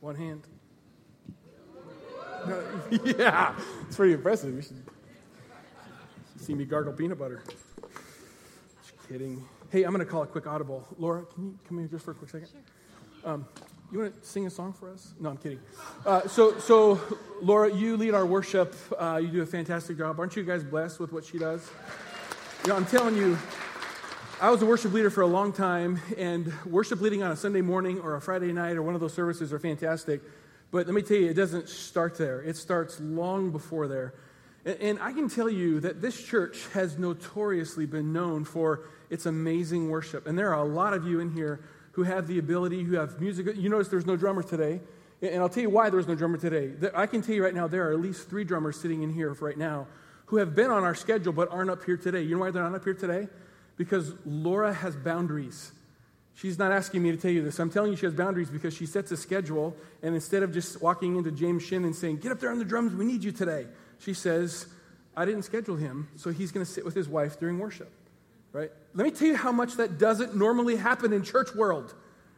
One hand. No, yeah, it's pretty impressive. You should see me gargle peanut butter. Just kidding. Hey, I'm going to call a quick audible. Laura, can you come here just for a quick second? Sure. Um, you want to sing a song for us? No, I'm kidding. Uh, so, so, Laura, you lead our worship. Uh, you do a fantastic job. Aren't you guys blessed with what she does? You know, I'm telling you, I was a worship leader for a long time, and worship leading on a Sunday morning or a Friday night or one of those services are fantastic. But let me tell you, it doesn't start there. It starts long before there. And, and I can tell you that this church has notoriously been known for its amazing worship. And there are a lot of you in here who have the ability, who have music. You notice there's no drummer today. And I'll tell you why there's no drummer today. I can tell you right now, there are at least three drummers sitting in here right now who have been on our schedule but aren't up here today. You know why they're not up here today? Because Laura has boundaries. She's not asking me to tell you this. I'm telling you she has boundaries because she sets a schedule, and instead of just walking into James Shin and saying, Get up there on the drums, we need you today, she says, I didn't schedule him, so he's going to sit with his wife during worship. Right? Let me tell you how much that doesn't normally happen in church world.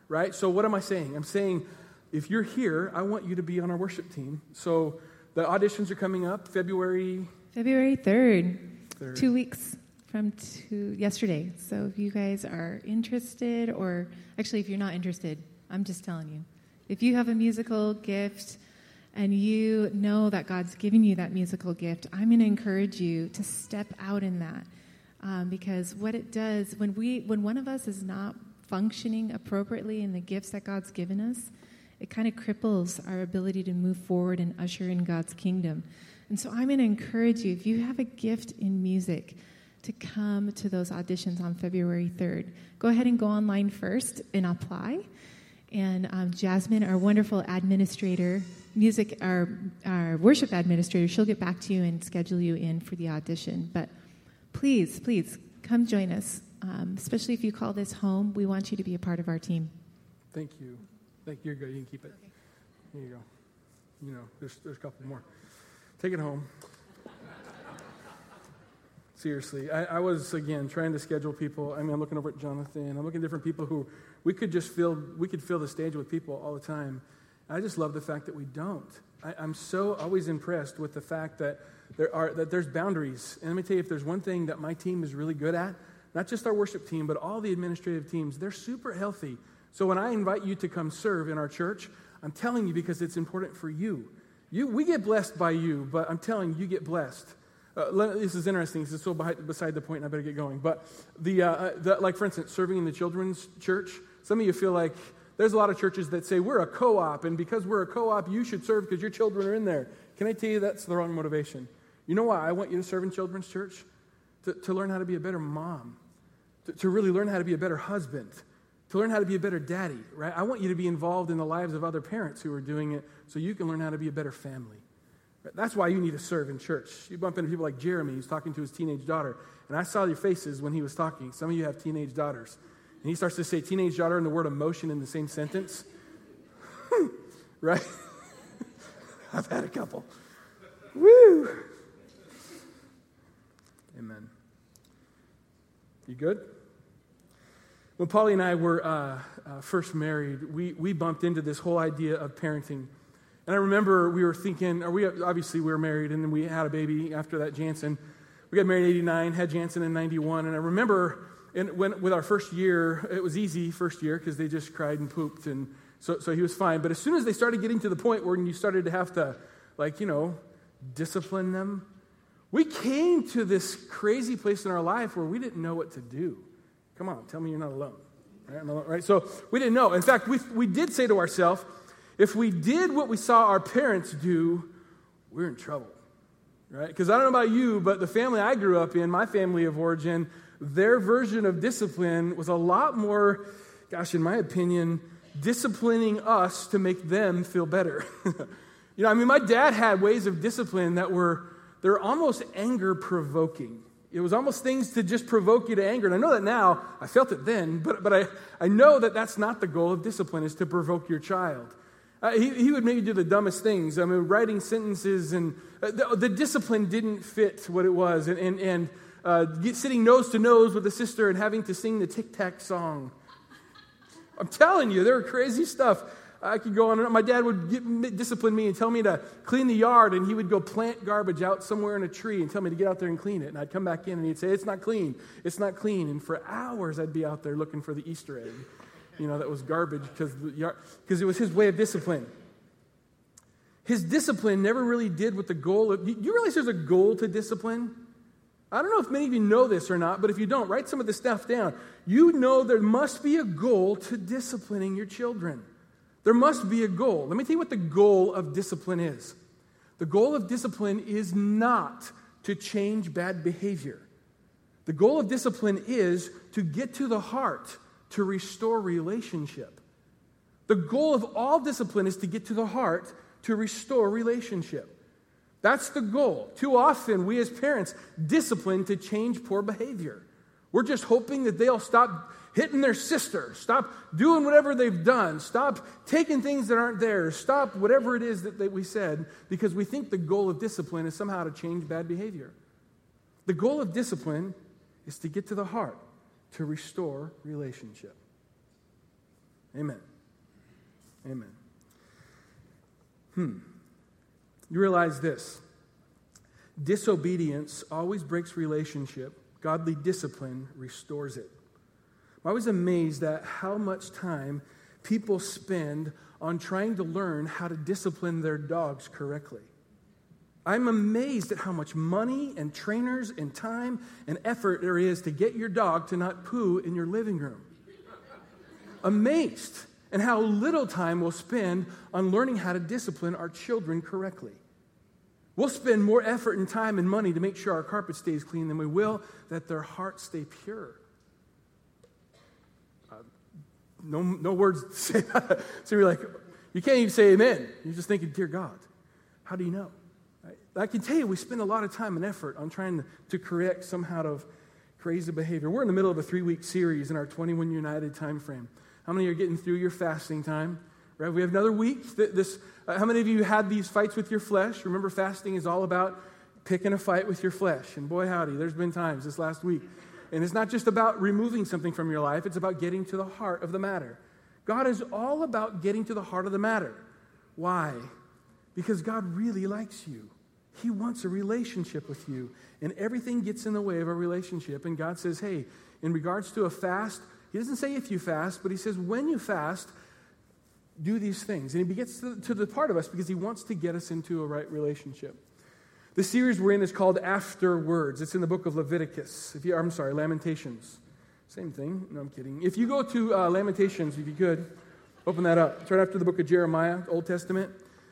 Right? So what am I saying? I'm saying if you're here, I want you to be on our worship team. So the auditions are coming up February February 3rd. 3rd. 2 weeks from to yesterday. So if you guys are interested, or actually, if you're not interested, I'm just telling you. If you have a musical gift and you know that God's given you that musical gift, I'm going to encourage you to step out in that. Um, because what it does when we when one of us is not functioning appropriately in the gifts that God's given us, it kind of cripples our ability to move forward and usher in God's kingdom. And so I'm going to encourage you if you have a gift in music, to come to those auditions on February 3rd. Go ahead and go online first and apply. And um, Jasmine, our wonderful administrator, music, our, our worship administrator, she'll get back to you and schedule you in for the audition. But please, please come join us, um, especially if you call this home. We want you to be a part of our team. Thank you. Thank you. You're good. You can keep it. Okay. Here you go. You know, there's, there's a couple more. Take it home. Seriously, I, I, was again trying to schedule people. I mean, I'm looking over at Jonathan. I'm looking at different people who we could just fill. We could fill the stage with people all the time. I just love the fact that we don't. I, I'm so always impressed with the fact that there are that there's boundaries. And let me tell you, if there's one thing that my team is really good at, not just our worship team, but all the administrative teams, they're super healthy. So when I invite you to come serve in our church, I'm telling you because it's important for you. You, we get blessed by you, but I'm telling you, you get blessed. Uh, this is interesting. This is so beside the point, and I better get going. But the, uh, uh, the, like for instance, serving in the children's church. Some of you feel like there's a lot of churches that say we're a co-op, and because we're a co-op, you should serve because your children are in there. Can I tell you that's the wrong motivation? You know why I want you to serve in children's church? To, to learn how to be a better mom, to, to really learn how to be a better husband, to learn how to be a better daddy. Right? I want you to be involved in the lives of other parents who are doing it, so you can learn how to be a better family. That's why you need to serve in church. You bump into people like Jeremy, who's talking to his teenage daughter. And I saw your faces when he was talking. Some of you have teenage daughters. And he starts to say teenage daughter and the word emotion in the same sentence. right? I've had a couple. Woo! Amen. You good? When Polly and I were uh, uh, first married, we, we bumped into this whole idea of parenting. And I remember we were thinking, we obviously we were married, and then we had a baby after that, Jansen. We got married in 89, had Jansen in 91. And I remember in, when, with our first year, it was easy first year because they just cried and pooped. And so, so he was fine. But as soon as they started getting to the point where you started to have to, like, you know, discipline them, we came to this crazy place in our life where we didn't know what to do. Come on, tell me you're not alone. Right? right? So we didn't know. In fact, we, we did say to ourselves, if we did what we saw our parents do, we're in trouble, right? Because I don't know about you, but the family I grew up in, my family of origin, their version of discipline was a lot more, gosh, in my opinion, disciplining us to make them feel better. you know, I mean, my dad had ways of discipline that were, they're almost anger provoking. It was almost things to just provoke you to anger. And I know that now. I felt it then, but, but I, I know that that's not the goal of discipline, is to provoke your child. Uh, he, he would maybe do the dumbest things. I mean, writing sentences, and uh, the, the, discipline didn't fit what it was. And, and, and uh, sitting nose to nose with a sister and having to sing the tic tac song. I'm telling you, there were crazy stuff. I could go on and on. My dad would get, discipline me and tell me to clean the yard, and he would go plant garbage out somewhere in a tree and tell me to get out there and clean it. And I'd come back in and he'd say, It's not clean. It's not clean. And for hours, I'd be out there looking for the Easter egg, you know, that was garbage because it was his way of discipline. His discipline never really did with the goal of. You realize there's a goal to discipline? I don't know if many of you know this or not, but if you don't, write some of this stuff down. You know there must be a goal to disciplining your children. There must be a goal. Let me tell you what the goal of discipline is. The goal of discipline is not to change bad behavior. The goal of discipline is to get to the heart, to restore relationship. The goal of all discipline is to get to the heart, to restore relationship. That's the goal. Too often, we as parents discipline to change poor behavior. We're just hoping that they'll stop hitting their sister, stop doing whatever they've done, stop taking things that aren't theirs, stop whatever it is that, that we said, because we think the goal of discipline is somehow to change bad behavior. The goal of discipline is to get to the heart, to restore relationship. Amen. Amen. Hmm. You realize this disobedience always breaks relationship, godly discipline restores it. I was amazed at how much time people spend on trying to learn how to discipline their dogs correctly. I'm amazed at how much money and trainers and time and effort there is to get your dog to not poo in your living room. amazed and how little time we'll spend on learning how to discipline our children correctly. We'll spend more effort and time and money to make sure our carpet stays clean than we will that their hearts stay pure. Uh, no, no words to say. So you're like, you can't even say amen. You're just thinking, dear God, how do you know? I, can tell you, we spend a lot of time and effort on trying to, correct some out of crazy behavior. We're in the middle of a three week series in our 21 United time frame. How many are getting through your fasting time? Right? We have another week. This, uh, how many of you had these fights with your flesh? Remember, fasting is all about picking a fight with your flesh. And boy, howdy, there's been times this last week. And it's not just about removing something from your life, it's about getting to the heart of the matter. God is all about getting to the heart of the matter. Why? Because God really likes you. He wants a relationship with you. And everything gets in the way of a relationship. And God says, hey, in regards to a fast, He doesn't say if you fast, but He says when you fast, do these things. And he gets to, to the part of us because he wants to get us into a right relationship. The series we're in is called Afterwards. It's in the book of Leviticus. If you, I'm sorry, Lamentations. Same thing. No, I'm kidding. If you go to uh, Lamentations, if you could, open that up. It's right after the book of Jeremiah, Old Testament.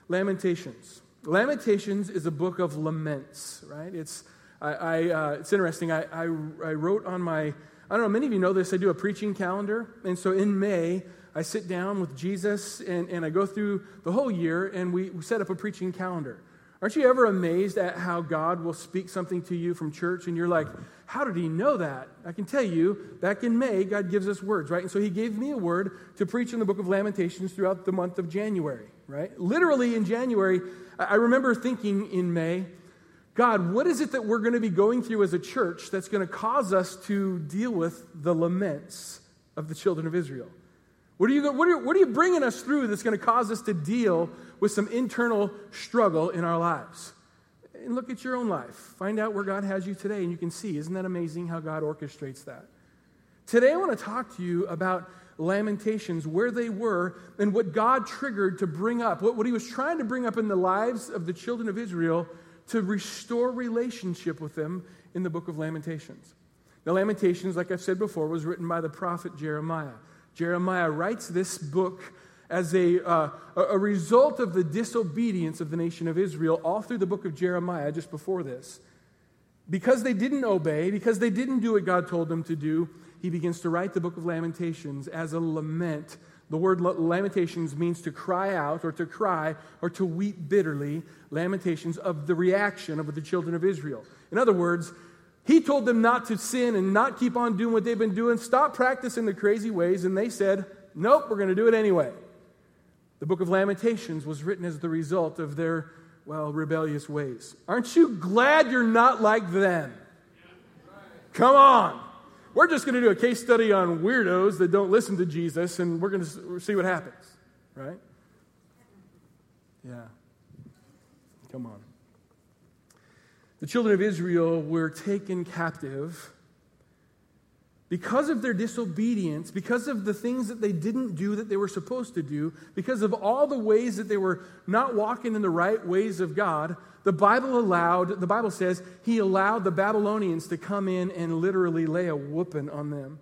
Lamentations. Lamentations is a book of laments, right? It's, I, I uh, it's interesting. I, I, I wrote on my, I don't know, many of you know this, I do a preaching calendar. And so in May, I sit down with Jesus and, and I go through the whole year and we, we set up a preaching calendar. Aren't you ever amazed at how God will speak something to you from church and you're like, how did he know that? I can tell you, back in May, God gives us words, right? And so he gave me a word to preach in the book of Lamentations throughout the month of January, right? Literally in January, I remember thinking in May, God, what is it that we're going to be going through as a church that's going to cause us to deal with the laments of the children of Israel? What are, you, what, are, what are you bringing us through that's going to cause us to deal with some internal struggle in our lives? And look at your own life. Find out where God has you today, and you can see. Isn't that amazing how God orchestrates that? Today, I want to talk to you about Lamentations, where they were, and what God triggered to bring up, what, what He was trying to bring up in the lives of the children of Israel to restore relationship with them in the book of Lamentations. The Lamentations, like I've said before, was written by the prophet Jeremiah. Jeremiah writes this book as a, uh, a result of the disobedience of the nation of Israel all through the book of Jeremiah, just before this. Because they didn't obey, because they didn't do what God told them to do, he begins to write the book of Lamentations as a lament. The word lamentations means to cry out or to cry or to weep bitterly. Lamentations of the reaction of the children of Israel. In other words, he told them not to sin and not keep on doing what they've been doing, stop practicing the crazy ways, and they said, Nope, we're going to do it anyway. The book of Lamentations was written as the result of their, well, rebellious ways. Aren't you glad you're not like them? Come on we're just going to do a case study on weirdos that don't listen to Jesus and we're going to see what happens, right? Yeah. Come on. The children of Israel were taken captive because of their disobedience, because of the things that they didn't do that they were supposed to do, because of all the ways that they were not walking in the right ways of God, the Bible allowed, the Bible says, He allowed the Babylonians to come in and literally lay a whooping on them.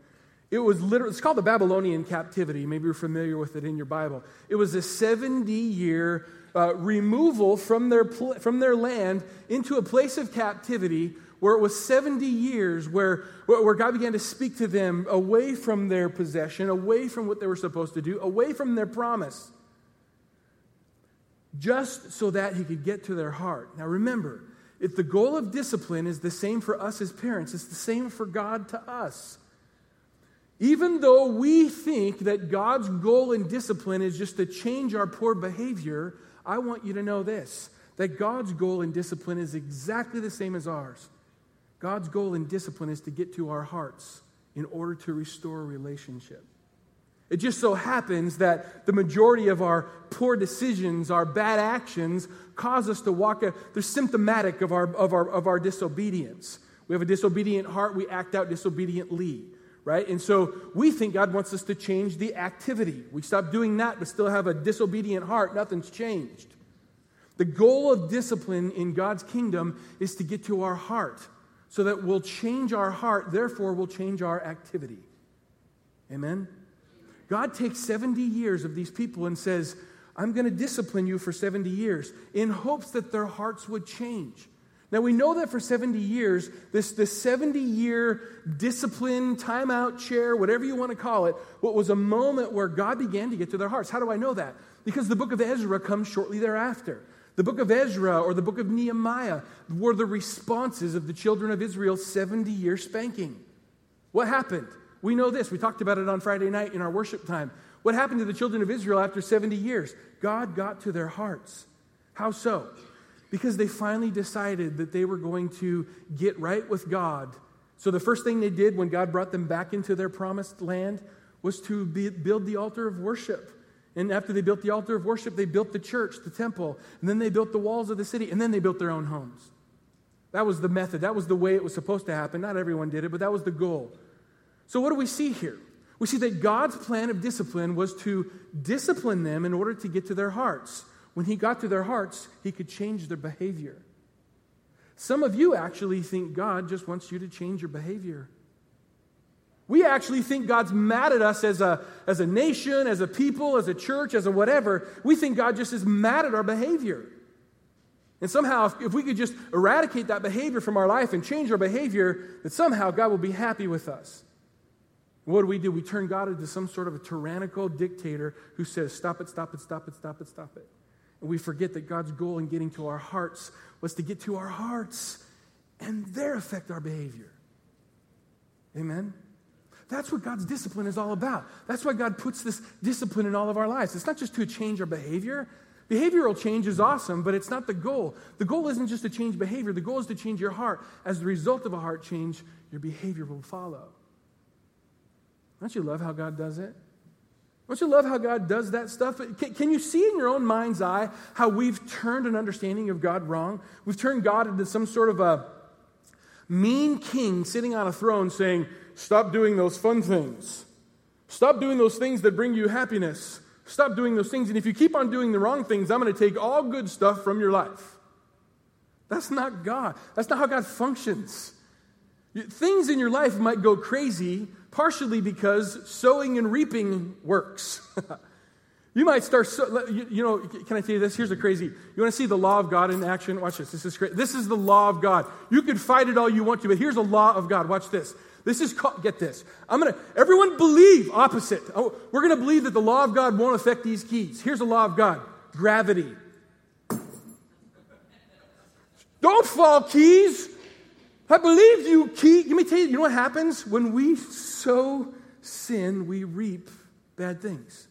It was literally, it's called the Babylonian captivity. Maybe you're familiar with it in your Bible. It was a 70 year uh, removal from their, pl- from their land into a place of captivity where it was 70 years where, where God began to speak to them away from their possession, away from what they were supposed to do, away from their promise, just so that He could get to their heart. Now remember, if the goal of discipline is the same for us as parents, it's the same for God to us. Even though we think that God's goal in discipline is just to change our poor behavior, I want you to know this that God's goal in discipline is exactly the same as ours. God's goal in discipline is to get to our hearts in order to restore relationship. It just so happens that the majority of our poor decisions, our bad actions, cause us to walk, a, they're symptomatic of our, of, our, of our disobedience. We have a disobedient heart, we act out disobediently, right? And so we think God wants us to change the activity. We stop doing that, but still have a disobedient heart, nothing's changed. The goal of discipline in God's kingdom is to get to our heart so that we'll change our heart, therefore, we'll change our activity. Amen? God takes 70 years of these people and says, I'm going to discipline you for 70 years in hopes that their hearts would change. Now, we know that for 70 years, this, this 70 year discipline, timeout chair, whatever you want to call it, what was a moment where God began to get to their hearts. How do I know that? Because the book of Ezra comes shortly thereafter. The book of Ezra or the book of Nehemiah were the responses of the children of Israel's 70 year spanking. What happened? We know this. We talked about it on Friday night in our worship time. What happened to the children of Israel after 70 years? God got to their hearts. How so? Because they finally decided that they were going to get right with God. So the first thing they did when God brought them back into their promised land was to build the altar of worship. And after they built the altar of worship, they built the church, the temple, and then they built the walls of the city, and then they built their own homes. That was the method. That was the way it was supposed to happen. Not everyone did it, but that was the goal. So, what do we see here? We see that God's plan of discipline was to discipline them in order to get to their hearts. When He got to their hearts, He could change their behavior. Some of you actually think God just wants you to change your behavior. We actually think God's mad at us as a, as a nation, as a people, as a church, as a whatever. We think God just is mad at our behavior. And somehow, if, if we could just eradicate that behavior from our life and change our behavior, that somehow God will be happy with us. What do we do? We turn God into some sort of a tyrannical dictator who says, Stop it, stop it, stop it, stop it, stop it. And we forget that God's goal in getting to our hearts was to get to our hearts and there affect our behavior. Amen? That's what God's discipline is all about. That's why God puts this discipline in all of our lives. It's not just to change our behavior. Behavioral change is awesome, but it's not the goal. The goal isn't just to change behavior, the goal is to change your heart. As the result of a heart change, your behavior will follow. Don't you love how God does it? Don't you love how God does that stuff? Can, can, you see in your own mind's eye how we've turned an understanding of God wrong? We've turned God into some sort of a mean king sitting on a throne saying, Stop doing those fun things. Stop doing those things that bring you happiness. Stop doing those things. And if you keep on doing the wrong things, I'm going to take all good stuff from your life. That's not God. That's not how God functions. Things in your life might go crazy, partially because sowing and reaping works. you might start, so, you, you, know, can I tell you this? Here's a crazy, you want to see the law of God in action? Watch this. This is great. This is the law of God. You can fight it all you want to, but here's a law of God. Watch this. This is called, get this. I'm going to, everyone believe opposite. Oh, we're going to believe that the law of God won't affect these keys. Here's the law of God gravity. Don't fall, keys. I believe you, key. Let me tell you, you know what happens? When we sow sin, we reap bad things.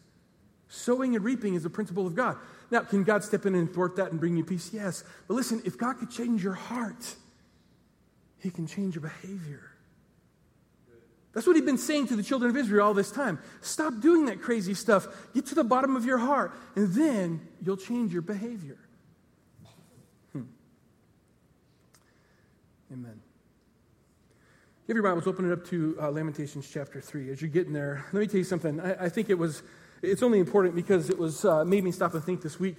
Sowing and reaping is the principle of God. Now, can God step in and thwart that and bring you peace? Yes. But listen, if God could change your heart, He can change your behavior. That's what he'd been saying to the children of Israel all this time. Stop doing that crazy stuff. Get to the bottom of your heart, and then you'll change your behavior. Hmm. Amen. Give your Bibles, open it up to uh, Lamentations chapter 3. As you're getting there, let me tell you something. I, I think it was, it's only important because it was uh, made me stop and think this week.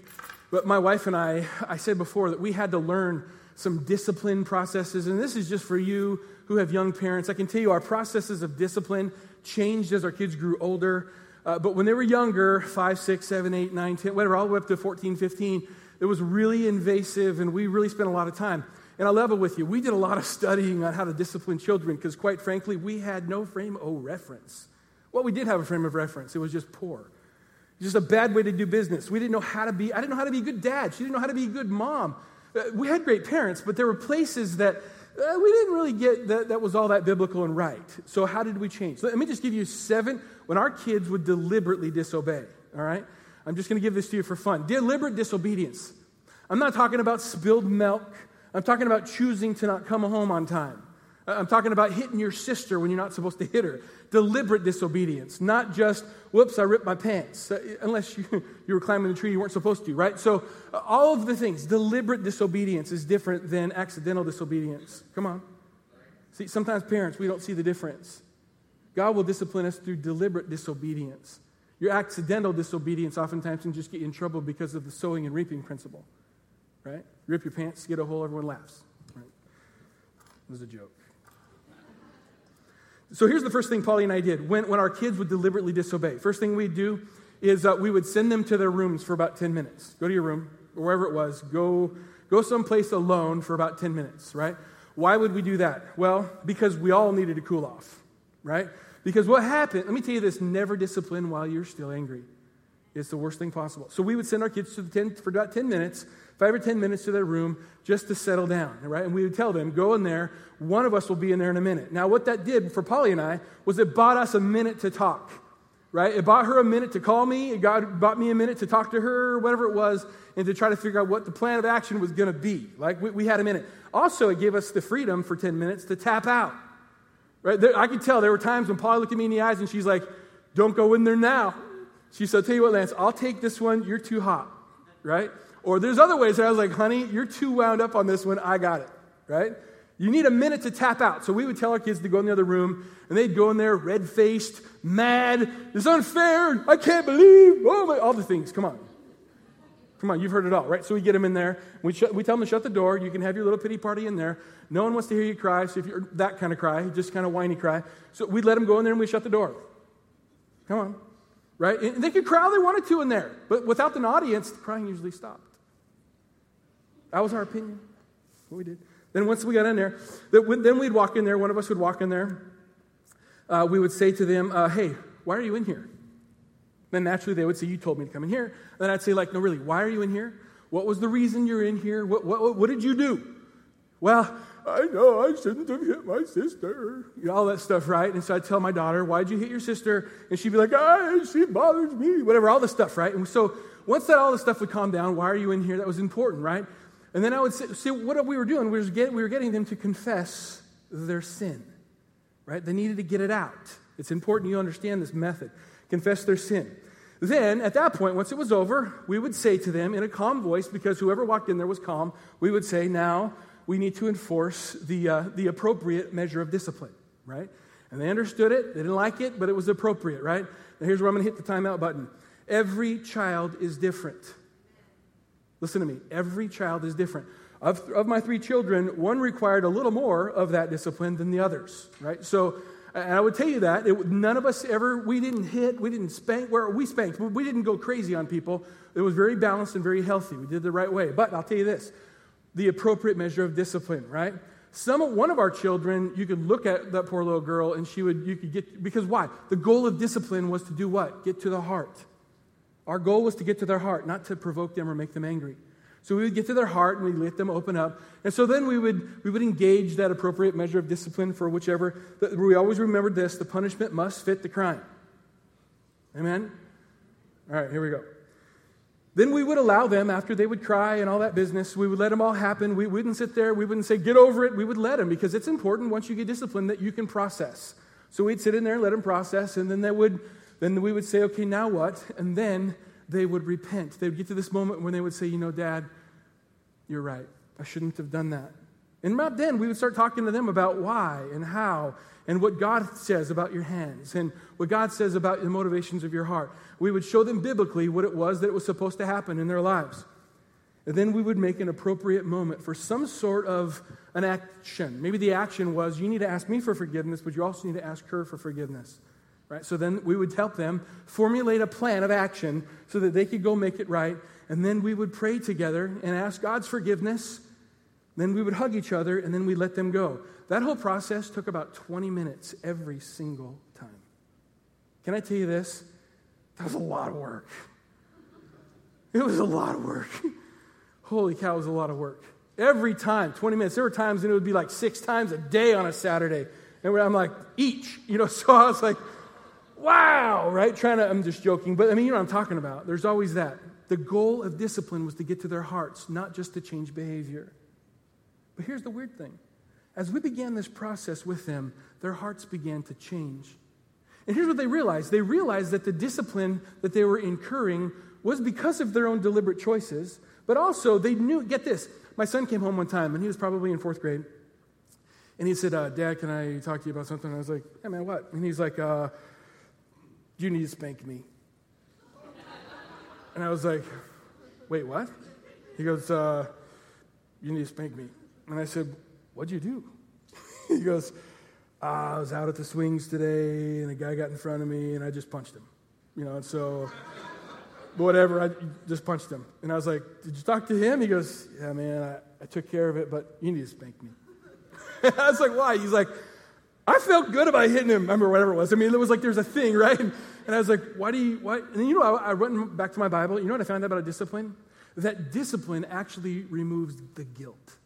But my wife and I, I said before that we had to learn some discipline processes, and this is just for you who have young parents, I can tell you our processes of discipline changed as our kids grew older. Uh, but when they were younger, five, six, seven, eight, nine, 10, whatever, all the way up to 14, 15, it was really invasive and we really spent a lot of time. And I'll level with you, we did a lot of studying on how to discipline children because, quite frankly, we had no frame of reference. Well, we did have a frame of reference, it was just poor. Just a bad way to do business. We didn't know how to be, I didn't know how to be a good dad. She didn't know how to be a good mom. Uh, we had great parents, but there were places that uh, we didn't really get that that was all that biblical and right. So, how did we change? let me just give you seven when our kids would deliberately disobey, all right? I'm just going to give this to you for fun. Deliberate disobedience. I'm not talking about spilled milk. I'm talking about choosing to not come home on time. I'm talking about hitting your sister when you're not supposed to hit her. Deliberate disobedience, not just, whoops, I ripped my pants, uh, unless you, you were climbing the tree you weren't supposed to, right? So, uh, all of the things, deliberate disobedience is different than accidental disobedience. Come on. See, sometimes parents, we don't see the difference. God will discipline us through deliberate disobedience. Your accidental disobedience oftentimes can just get you in trouble because of the sowing and reaping principle, right? Rip your pants, get a hole, everyone laughs. Right? It was a joke. So here's the first thing Polly and I did when, when our kids would deliberately disobey. First thing we'd do is uh, we would send them to their rooms for about 10 minutes. Go to your room, or wherever it was. Go, go someplace alone for about 10 minutes, right? Why would we do that? Well, because we all needed to cool off, right? Because what happened, let me tell you this never discipline while you're still angry. It's the worst thing possible. So we would send our kids to the 10, for about 10 minutes five or 10 minutes to their room just to settle down, right? And we would tell them, go in there. One of us will be in there in a minute. Now, what that did for Polly and I was it bought us a minute to talk, right? It bought her a minute to call me. It got, bought me a minute to talk to her, whatever it was, and to try to figure out what the plan of action was going to be. Like, we, we had a minute. Also, it gave us the freedom for 10 minutes to tap out, right? There, I could tell there were times when Polly looked at me in the eyes and she's like, don't go in there now. She said, tell you what, Lance, I'll take this one. You're too hot, right? Or there's other ways that I was like, honey, you're too wound up on this one. I got it, right? You need a minute to tap out. So we would tell our kids to go in the other room, and they'd go in there red faced, mad. It's unfair. I can't believe. Oh, my, all the things. Come on. Come on, you've heard it all, right? So we get them in there. We, sh- we tell them to shut the door. You can have your little pity party in there. No one wants to hear you cry. So if you're that kind of cry, just kind of whiny cry. So we'd let them go in there and we shut the door. Come on, right? And they could cry all they wanted to in there, but without an audience, the crying usually stopped. That was our opinion. What we did. Then once we got in there, then we'd walk in there. One of us would walk in there. Uh, we would say to them, uh, "Hey, why are you in here?" Then naturally they would say, "You told me to come in here." Then I'd say, "Like, no, really, why are you in here? What was the reason you're in here? What, what, what did you do?" Well, I know I shouldn't have hit my sister. You know, all that stuff, right? And so I'd tell my daughter, Why'd you hit your sister? And she'd be like, Ah, she bothers me. Whatever, all the stuff, right? And so once that all the stuff would calm down, why are you in here? That was important, right? And then I would say, see what we were doing. Get, we were getting them to confess their sin, right? They needed to get it out. It's important you understand this method. Confess their sin. Then, at that point, once it was over, we would say to them in a calm voice, because whoever walked in there was calm, we would say, now we need to enforce the, uh, the appropriate measure of discipline, right? And they understood it. They didn't like it, but it was appropriate, right? Now, here's where I'm going to hit the timeout button. Every child is different. Listen to me. Every child is different. Of, of my three children, one required a little more of that discipline than the others, right? So, and I would tell you that it, none of us ever, we didn't hit, we didn't spank, where we spanked, but we didn't go crazy on people. It was very balanced and very healthy. We did the right way. But I'll tell you this the appropriate measure of discipline, right? Some, one of our children, you could look at that poor little girl and she would, you could get, because why? The goal of discipline was to do what? Get to the heart. Our goal was to get to their heart, not to provoke them or make them angry. So we would get to their heart and we'd let them open up. And so then we would, we would engage that appropriate measure of discipline for whichever. We always remembered this the punishment must fit the crime. Amen? All right, here we go. Then we would allow them, after they would cry and all that business, we would let them all happen. We wouldn't sit there, we wouldn't say, get over it. We would let them because it's important once you get disciplined that you can process. So we'd sit in there, and let them process, and then they would, then we would say, okay, now what? And then they would repent. They would get to this moment when they would say, you know, Dad, you're right. I shouldn't have done that. And about then, we would start talking to them about why and how and what God says about your hands and what God says about the motivations of your heart. We would show them biblically what it was that it was supposed to happen in their lives. And then we would make an appropriate moment for some sort of an action. Maybe the action was you need to ask me for forgiveness, but you also need to ask her for forgiveness. Right? So then we would help them formulate a plan of action so that they could go make it right. And then we would pray together and ask God's forgiveness. Then we would hug each other and then we'd let them go. That whole process took about 20 minutes every single time. Can I tell you this? That was a lot of work. It was a lot of work. Holy cow, it was a lot of work. Every time, 20 minutes. There were times when it would be like six times a day on a Saturday. And I'm like, each, you know, so I was like, wow, right? Trying to, I'm just joking, but I mean, you know what I'm talking about. There's always that. The goal of discipline was to get to their hearts, not just to change behavior. But here's the weird thing as we began this process with them, their hearts began to change. And here's what they realized they realized that the discipline that they were incurring was because of their own deliberate choices, but also, they knew, get this. My son came home one time, and he was probably in fourth grade. And he said, uh, Dad, can I talk to you about something? I was like, Yeah, man, what? And he's like, uh, You need to spank me. and I was like, Wait, what? He goes, uh, You need to spank me. And I said, What'd you do? he goes, uh, I was out at the swings today, and a guy got in front of me, and I just punched him. You know, and so whatever, I just punched him. And I was like, Did you talk to him? He goes, Yeah, man, I, I took care of it, but you need to spank me. I was like, Why? He's like, I felt good about hitting him. I remember, whatever it was. I mean, it was like there's a thing, right? And, and I was like, Why do you, why? And you know, I, I went back to my Bible. You know what I found out about discipline? That discipline actually removes the guilt.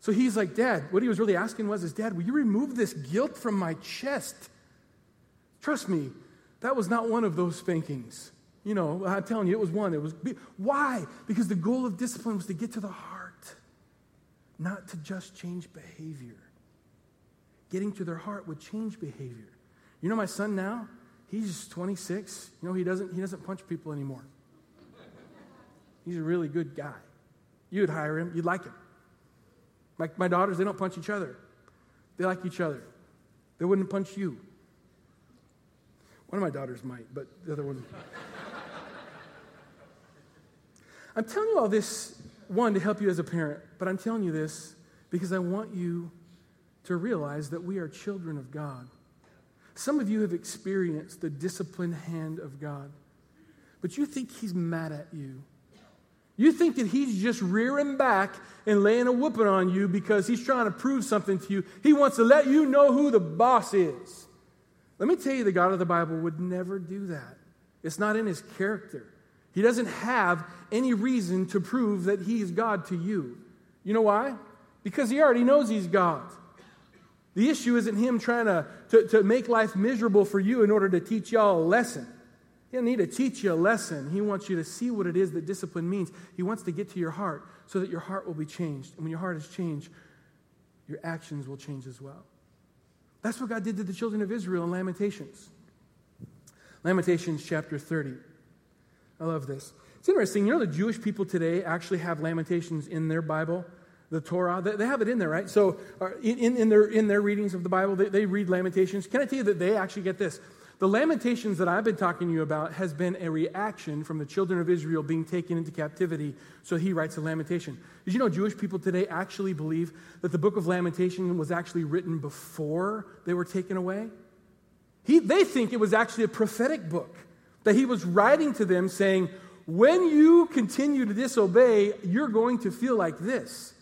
So he's like, Dad, what he was really asking was, is Dad, will you remove this guilt from my chest? Trust me, that was not one of those spankings. You know, I'm telling you, it was one. It was why? Because the goal of discipline was to get to the heart, not to just change behavior. Getting to their heart would change behavior. You know, my son now, he's 26. You know, he doesn't he doesn't punch people anymore. He's a really good guy. You'd hire him, you'd like him. My, my daughters, they don't punch each other. They like each other. They wouldn't punch you. One of my daughters might, but the other one. I'm telling you all this, one, to help you as a parent, but I'm telling you this because I want you to realize that we are children of God. Some of you have experienced the disciplined hand of God, but you think He's mad at you. You think that He's just rearing back and laying a whooping on you because He's trying to prove something to you. He wants to let you know who the boss is. Let me tell you, the God of the Bible would never do that. It's not in His character. He doesn't have any reason to prove that he is God to you. You know why? Because he already knows he's God. The issue isn't him trying to, to, to make life miserable for you in order to teach y'all a lesson. He doesn't need to teach you a lesson. He wants you to see what it is that discipline means. He wants to get to your heart so that your heart will be changed. And when your heart is changed, your actions will change as well. That's what God did to the children of Israel in Lamentations. Lamentations chapter 30. I love this. It's interesting. You know, the Jewish people today actually have Lamentations in their Bible, the Torah. They, have it in there, right? So, uh, in, in, their, in their readings of the Bible, they, they read Lamentations. Can I tell you that they actually get this? The Lamentations that I've been talking to you about has been a reaction from the children of Israel being taken into captivity. So he writes a lamentation. Did you know Jewish people today actually believe that the book of Lamentation was actually written before they were taken away? He, they think it was actually a prophetic book that he was writing to them saying, when you continue to disobey, you're going to feel like this.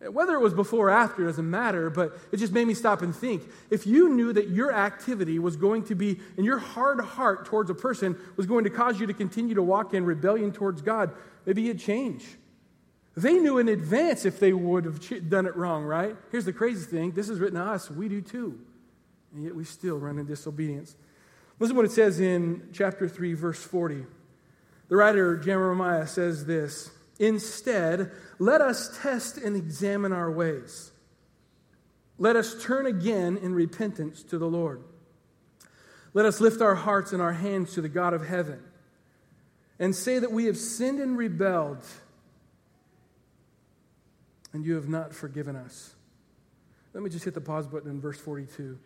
Whether it was before or after doesn't matter, but it just made me stop and think. If you knew that your activity was going to be, and your hard heart towards a person was going to cause you to continue to walk in rebellion towards God, maybe you'd change. They knew in advance if they would have done it wrong, right? Here's the crazy thing this is written to us, we do too. And yet we still run in disobedience. Listen to what it says in chapter 3, verse 40. The writer Jeremiah says this Instead, let us test and examine our ways. Let us turn again in repentance to the Lord. Let us lift our hearts and our hands to the God of heaven and say that we have sinned and rebelled, and you have not forgiven us. Let me just hit the pause button in verse 42.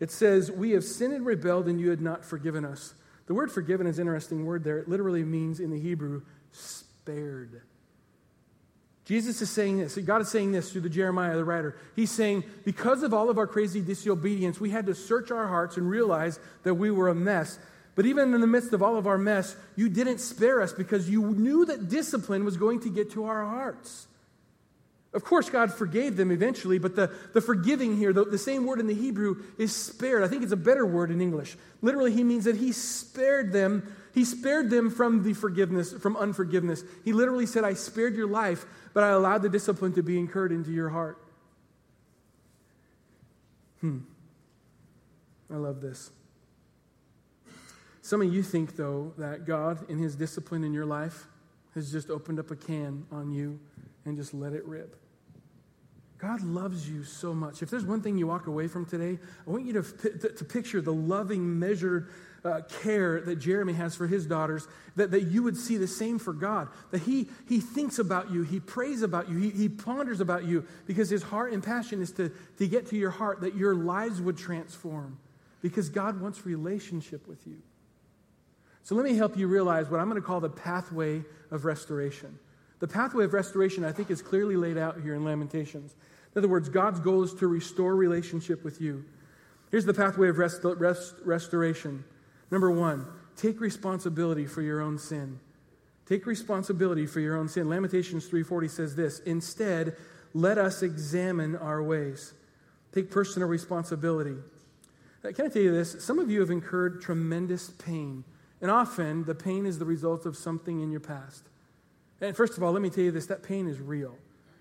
It says, We have sinned and rebelled, and you had not forgiven us. The word forgiven is an interesting word there. It literally means in the Hebrew, spared. Jesus is saying this. God is saying this through the Jeremiah, the writer. He's saying, because of all of our crazy disobedience, we had to search our hearts and realize that we were a mess. But even in the midst of all of our mess, you didn't spare us because you knew that discipline was going to get to our hearts. Of course, God forgave them eventually, but the, the forgiving here, the, the same word in the Hebrew is spared. I think it's a better word in English. Literally, he means that he spared them he spared them from the forgiveness, from unforgiveness. He literally said, I spared your life, but I allowed the discipline to be incurred into your heart. Hmm. I love this. Some of you think, though, that God, in his discipline in your life, has just opened up a can on you and just let it rip. God loves you so much. If there's one thing you walk away from today, I want you to, to, picture the loving, measured uh, care that Jeremy has for his daughters, that, that you would see the same for God. That he, he thinks about you, he prays about you, he, he ponders about you, because his heart and passion is to, to get to your heart, that your lives would transform, because God wants relationship with you. So let me help you realize what I'm going to call the pathway of restoration. The pathway of restoration, I think, is clearly laid out here in Lamentations. In other words, God's goal is to restore relationship with you. Here's the pathway of rest, rest, restoration Number one, take responsibility for your own sin. Take responsibility for your own sin. Lamentations 3:40 says this, "Instead, let us examine our ways." Take personal responsibility. Uh, can I tell you this? Some of you have incurred tremendous pain, and often the pain is the result of something in your past. And first of all, let me tell you this that pain is real,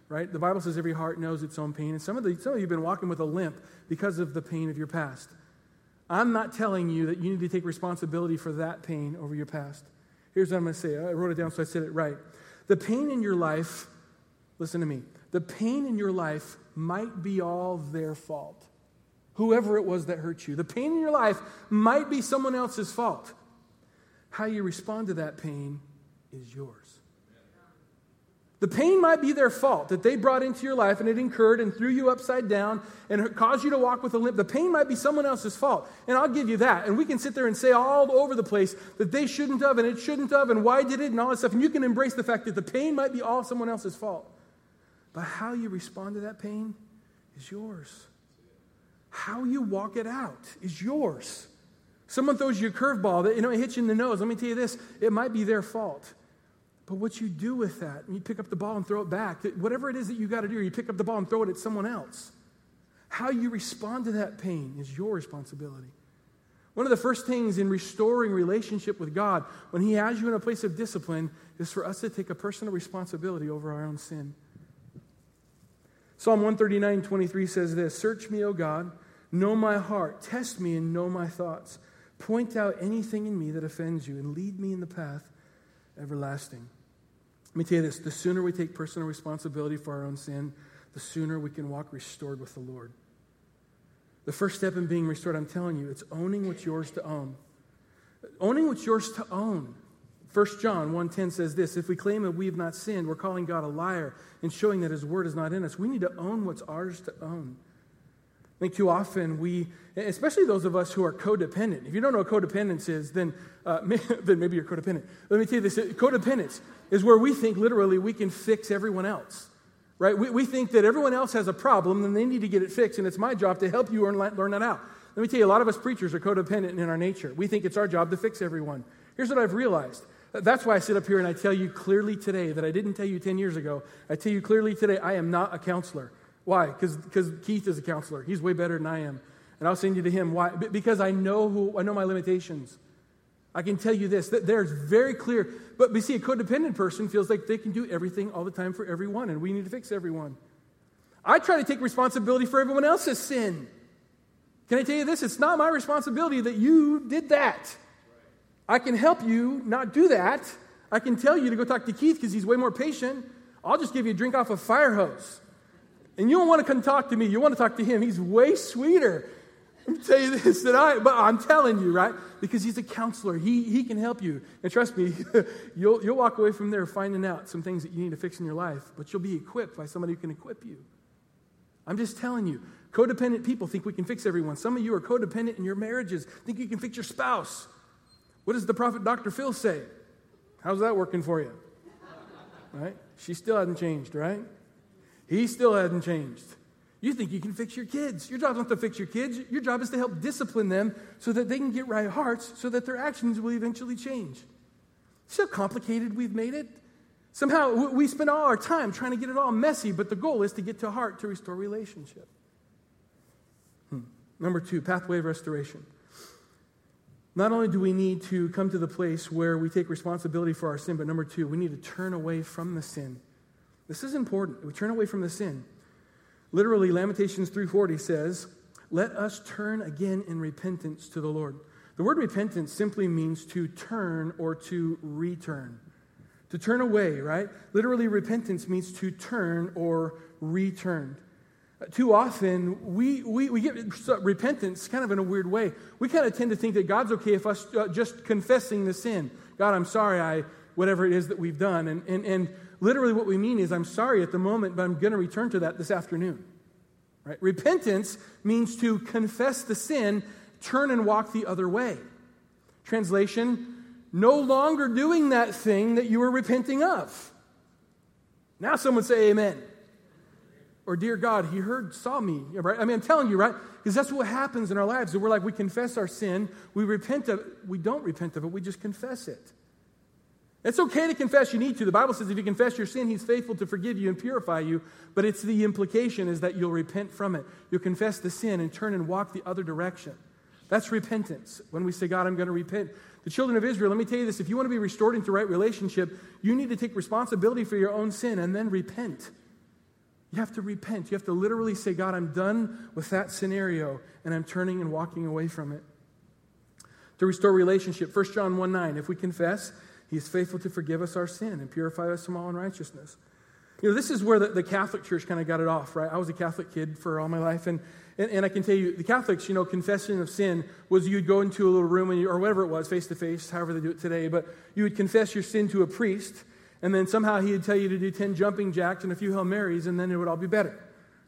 right? The Bible says every heart knows its own pain, and some of, the, some of you have been walking with a limp because of the pain of your past. I'm not telling you that you need to take responsibility for that pain over your past. Here's what I'm going to say. I wrote it down so I said it right. The pain in your life, listen to me, the pain in your life might be all their fault. Whoever it was that hurt you. The pain in your life might be someone else's fault. How you respond to that pain is yours. The pain might be their fault that they brought into your life and it incurred and threw you upside down and caused you to walk with a limp. The pain might be someone else's fault. And I'll give you that. And we can sit there and say all over the place that they shouldn't have and it shouldn't have and why did it and all that stuff. And you can embrace the fact that the pain might be all someone else's fault. But how you respond to that pain is yours. How you walk it out is yours. Someone throws you a curveball that, you know, it hits you in the nose. Let me tell you this it might be their fault. But what you do with that, you pick up the ball and throw it back, whatever it is that you got to do, you pick up the ball and throw it at someone else. How you respond to that pain is your responsibility. One of the first things in restoring relationship with God, when He has you in a place of discipline, is for us to take a personal responsibility over our own sin. Psalm 139 23 says this Search me, O God, know my heart, test me and know my thoughts. Point out anything in me that offends you, and lead me in the path everlasting. Let me tell you this the sooner we take personal responsibility for our own sin, the sooner we can walk restored with the Lord. The first step in being restored, I'm telling you, it's owning what's yours to own. Owning what's yours to own. 1 John 1:10 says this, if we claim that we have not sinned, we're calling God a liar and showing that his word is not in us. We need to own what's ours to own. I think too often we, especially those of us who are codependent, if you don't know what codependence is, then, uh, then maybe you're codependent. Let me tell you this codependence is where we think literally we can fix everyone else, right? We, we think that everyone else has a problem and they need to get it fixed, and it's my job to help you learn, learn that out. Let me tell you, a lot of us preachers are codependent in our nature. We think it's our job to fix everyone. Here's what I've realized. That's why I sit up here and I tell you clearly today that I didn't tell you 10 years ago. I tell you clearly today, I am not a counselor. Why? Because Keith is a counselor. He's way better than I am. And I'll send you to him. Why? Because I know who I know my limitations. I can tell you this, that there's very clear, but we see a codependent person feels like they can do everything all the time for everyone, and we need to fix everyone. I try to take responsibility for everyone else's sin. Can I tell you this? It's not my responsibility that you did that. I can help you not do that. I can tell you to go talk to Keith because he's way more patient. I'll just give you a drink off a fire hose. And you don't want to come talk to me, you want to talk to him. He's way sweeter. I'm tell you this that I, but I'm telling you, right? Because he's a counselor. He, he can help you. And trust me, you'll, you'll walk away from there finding out some things that you need to fix in your life, but you'll be equipped by somebody who can equip you. I'm just telling you, codependent people think we can fix everyone. Some of you are codependent in your marriages, think you can fix your spouse. What does the prophet Dr. Phil say? How's that working for you? Right? She still hasn't changed, right? He still hasn't changed. You think you can fix your kids. Your job is not to fix your kids. Your job is to help discipline them so that they can get right hearts so that their actions will eventually change. See how complicated we've made it? Somehow we spend all our time trying to get it all messy, but the goal is to get to heart to restore relationship. Hmm. Number two, pathway of restoration. Not only do we need to come to the place where we take responsibility for our sin, but number two, we need to turn away from the sin. This is important. We turn away from the sin. Literally, Lamentations 3:40 says, "Let us turn again in repentance to the Lord." The word repentance simply means to turn or to return. To turn away, right? Literally, repentance means to turn or return. Too often, we, we, we get repentance kind of in a weird way. We kind of tend to think that God's okay if us uh, just confessing the sin. God, I'm sorry, I, whatever it is that we've done. And, and, and literally what we mean is, I'm sorry at the moment, but I'm going to return to that this afternoon. Right? Repentance means to confess the sin, turn and walk the other way. Translation, no longer doing that thing that you were repenting of. Now someone say amen. Or dear God, he heard, saw me. Right? I mean, I'm telling you, right? Because that's what happens in our lives. We're like, we confess our sin, we repent of. We don't repent of it, we just confess it. It's okay to confess you need to. The Bible says if you confess your sin, he's faithful to forgive you and purify you. But it's the implication is that you'll repent from it. You'll confess the sin and turn and walk the other direction. That's repentance. When we say, God, I'm going to repent. The children of Israel, let me tell you this if you want to be restored into right relationship, you need to take responsibility for your own sin and then repent. You have to repent. You have to literally say, God, I'm done with that scenario and I'm turning and walking away from it. To restore relationship, 1 John 1 9, if we confess, he is faithful to forgive us our sin and purify us from all unrighteousness. You know, this is where the, the Catholic Church kind of got it off, right? I was a Catholic kid for all my life, and, and, and, I can tell you, the Catholics, you know, confession of sin was you'd go into a little room, you, or whatever it was, face to face, however they do it today, but you would confess your sin to a priest, and then somehow he would tell you to do 10 jumping jacks and a few Hail Marys, and then it would all be better,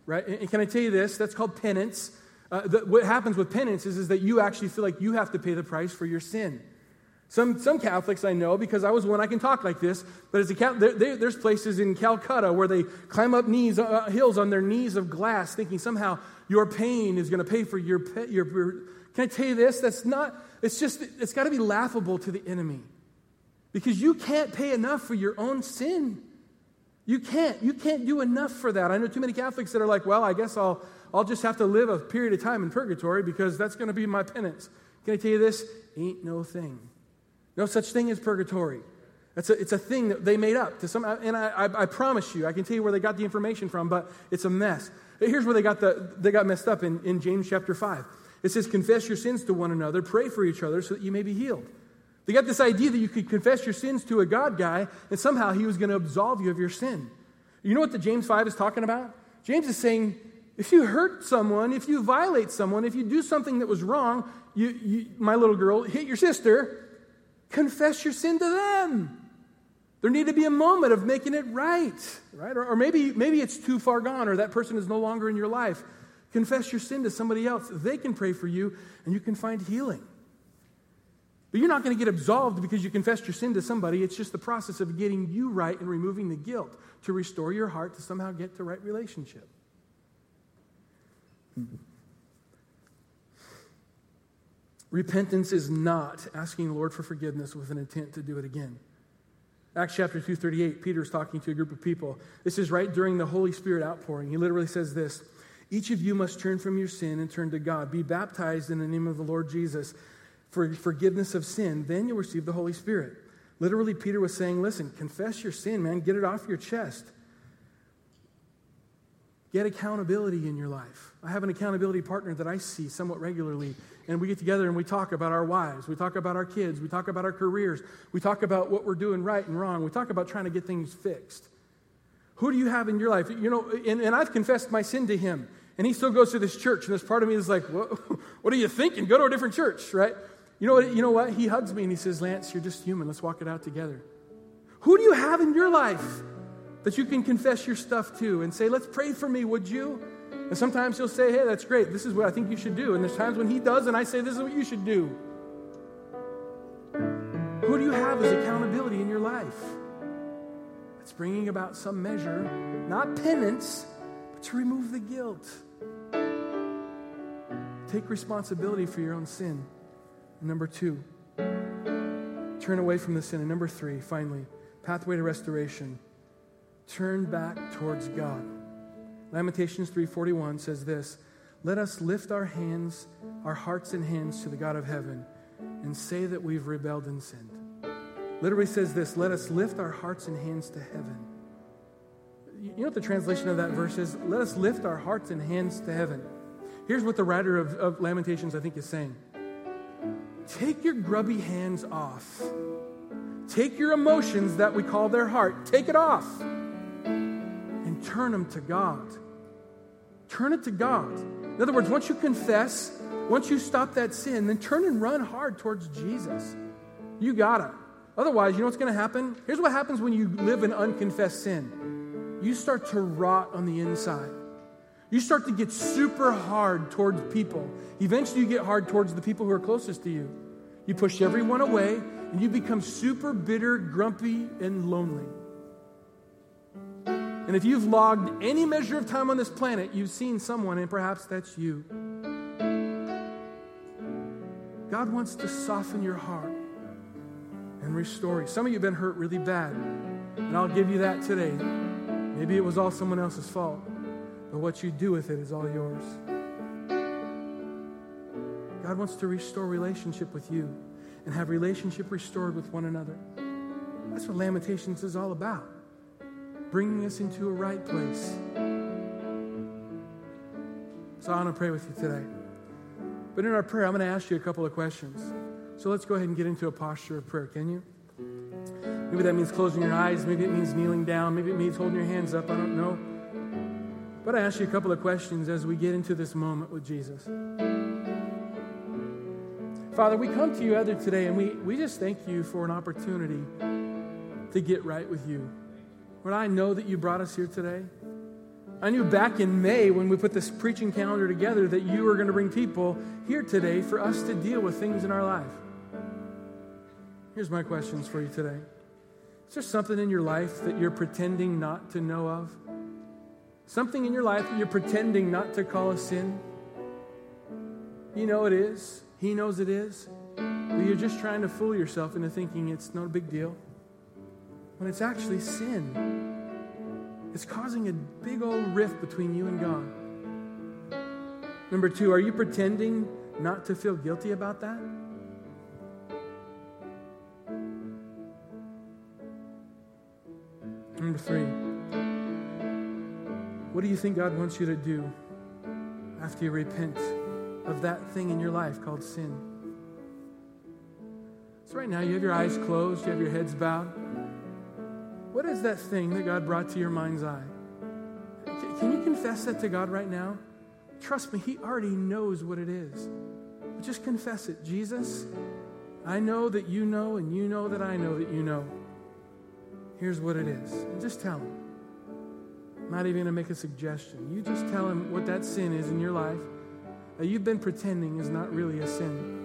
right? And, and can I tell you this? That's called penance. Uh, the, what happens with penance is, is that you actually feel like you have to pay the price for your sin. Some, some Catholics I know, because I was one, I can talk like this, but as a Catholic, there, there's places in Calcutta where they climb up knees, uh, uh, hills on their knees of glass, thinking somehow your pain is going to pay for your, your, your. Can I tell you this? That's not, it's just, it's got to be laughable to the enemy. Because you can't pay enough for your own sin. You can't. You can't do enough for that. I know too many Catholics that are like, well, I guess I'll, I'll just have to live a period of time in purgatory because that's going to be my penance. Can I tell you this? Ain't no thing. No such thing as purgatory. It's a, it's a thing that they made up to some, and I, I, I, promise you, I can tell you where they got the information from, but it's a mess. Here's where they got, the, they got messed up in, in James chapter 5. It says, Confess your sins to one another, pray for each other so that you may be healed. They got this idea that you could confess your sins to a God guy, and somehow he was going to absolve you of your sin. You know what the James 5 is talking about? James is saying, if you hurt someone, if you violate someone, if you do something that was wrong, you, you my little girl hit your sister, confess your sin to them. There need to be a moment of making it right, right? Or, or, maybe, maybe it's too far gone or that person is no longer in your life. Confess your sin to somebody else. They can pray for you and you can find healing. But you're not going to get absolved because you confessed your sin to somebody. It's just the process of getting you right and removing the guilt to restore your heart to somehow get to right relationship. Hmm. Repentance is not asking the Lord for forgiveness with an intent to do it again. Acts chapter 238, Peter is talking to a group of people. This is right during the Holy Spirit outpouring. He literally says this Each of you must turn from your sin and turn to God. Be baptized in the name of the Lord Jesus for forgiveness of sin. Then you'll receive the Holy Spirit. Literally, Peter was saying, Listen, confess your sin, man. Get it off your chest. Get accountability in your life. I have an accountability partner that I see somewhat regularly, and we get together and we talk about our wives, we talk about our kids, we talk about our careers, we talk about what we're doing right and wrong, we talk about trying to get things fixed. Who do you have in your life? You know, and, and I've confessed my sin to him. And he still goes to this church. And this part of me is like, what, what are you thinking? Go to a different church, right? You know what? You know what? He hugs me and he says, Lance, you're just human. Let's walk it out together. Who do you have in your life that you can confess your stuff to and say, let's pray for me, would you? And sometimes he'll say, hey, that's great. This is what I think you should do. And there's times when he does, and I say, this is what you should do. Who do you have as accountability in your life? It's bringing about some measure, not penance, but to remove the guilt. Take responsibility for your own sin. number two, turn away from the sin. And number three, finally, pathway to restoration. Turn back towards God. Lamentations 3:41 says this, "Let us lift our hands, our hearts and hands to the God of heaven and say that we've rebelled and sinned." Literally says this, "Let us lift our hearts and hands to heaven." You know what the translation of that verse is? Let us lift our hearts and hands to heaven. Here's what the writer of, of Lamentations, I think, is saying Take your grubby hands off. Take your emotions that we call their heart, take it off turn them to God. Turn it to God. In other words, once you confess, once you stop that sin, then turn and run hard towards Jesus. You gotta. Otherwise, you know what's gonna happen? Here's what happens when you live in unconfessed sin you start to rot on the inside. You start to get super hard towards people. Eventually, you get hard towards the people who are closest to you. You push everyone away, and you become super bitter, grumpy, and lonely. And if you've logged any measure of time on this planet, you've seen someone, and perhaps that's you. God wants to soften your heart and restore you. Some of you have been hurt really bad, and I'll give you that today. Maybe it was all someone else's fault, but what you do with it is all yours. God wants to restore relationship with you and have relationship restored with one another. That's what Lamentations is all about bringing us into a right place. So I want to pray with you today. But in our prayer, I'm going to ask you a couple of questions. So let's go ahead and get into a posture of prayer, can you? Maybe that means closing your eyes. Maybe it means kneeling down. Maybe it means holding your hands up. I don't know. But I ask you a couple of questions as we get into this moment with Jesus. Father, we come to you other today and we, we just thank you for an opportunity to get right with you. Lord, I know that you brought us here today. I knew back in May when we put this preaching calendar together that you were going to bring people here today for us to deal with things in our life. Here's my questions for you today. Is there something in your life that you're pretending not to know of? Something in your life that you're pretending not to call a sin? You know it is. He knows it is. But you're just trying to fool yourself into thinking it's no big deal when it's actually sin. It's causing a big old rift between you and God. Number two, are you pretending not to feel guilty about that? Number three, what do you think God wants you to do after you repent of that thing in your life called sin? So, right now, you have your eyes closed, you have your heads bowed. What is that thing that God brought to your mind's eye? Can you confess that to God right now? Trust me, He already knows what it is. Just confess it. Jesus, I know that you know, and you know that I know that you know. Here's what it is. And just tell Him. I'm not even going to make a suggestion. You just tell Him what that sin is in your life that you've been pretending is not really a sin.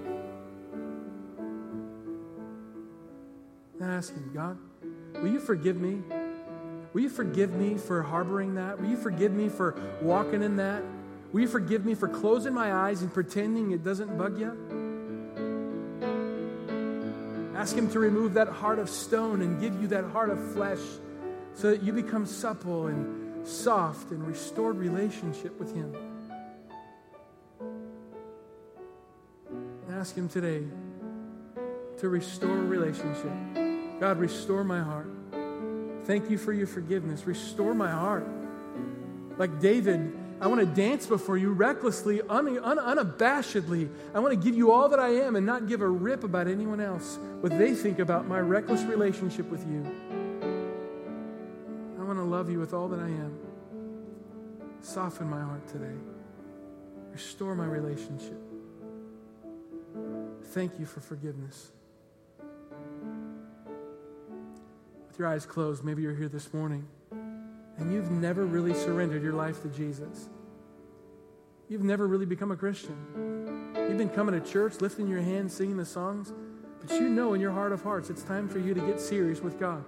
Ask Him, God, Will you forgive me? Will you forgive me for harboring that? Will you forgive me for walking in that? Will you forgive me for closing my eyes and pretending it doesn't bug you? Ask Him to remove that heart of stone and give you that heart of flesh so that you become supple and soft and restored relationship with Him. Ask Him today to restore relationship. God, restore my heart. Thank you for your forgiveness. Restore my heart. Like David, I want to dance before you recklessly, un- un- unabashedly. I want to give you all that I am and not give a rip about anyone else, what they think about my reckless relationship with you. I want to love you with all that I am. Soften my heart today. Restore my relationship. Thank you for forgiveness. With your eyes closed, maybe you're here this morning and you've never really surrendered your life to Jesus. You've never really become a Christian. You've been coming to church, lifting your hands, singing the songs, but you know in your heart of hearts it's time for you to get serious with God.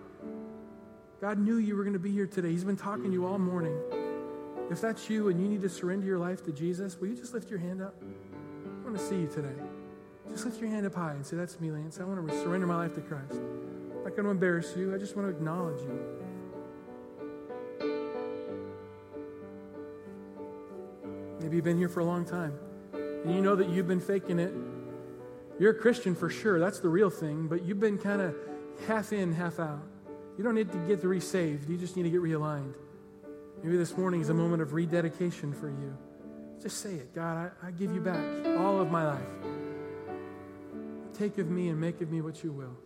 God knew you were going to be here today. He's been talking to you all morning. If that's you and you need to surrender your life to Jesus, will you just lift your hand up? I want to see you today. Just lift your hand up high and say, That's me, Lance. I want to surrender my life to Christ. Not going to embarrass you. I just want to acknowledge you. Maybe you've been here for a long time and you know that you've been faking it. You're a Christian for sure. That's the real thing, but you've been kind of half in, half out. You don't need to get resaved, you just need to get realigned. Maybe this morning is a moment of rededication for you. Just say it God, I, I give you back all of my life. Take of me and make of me what you will.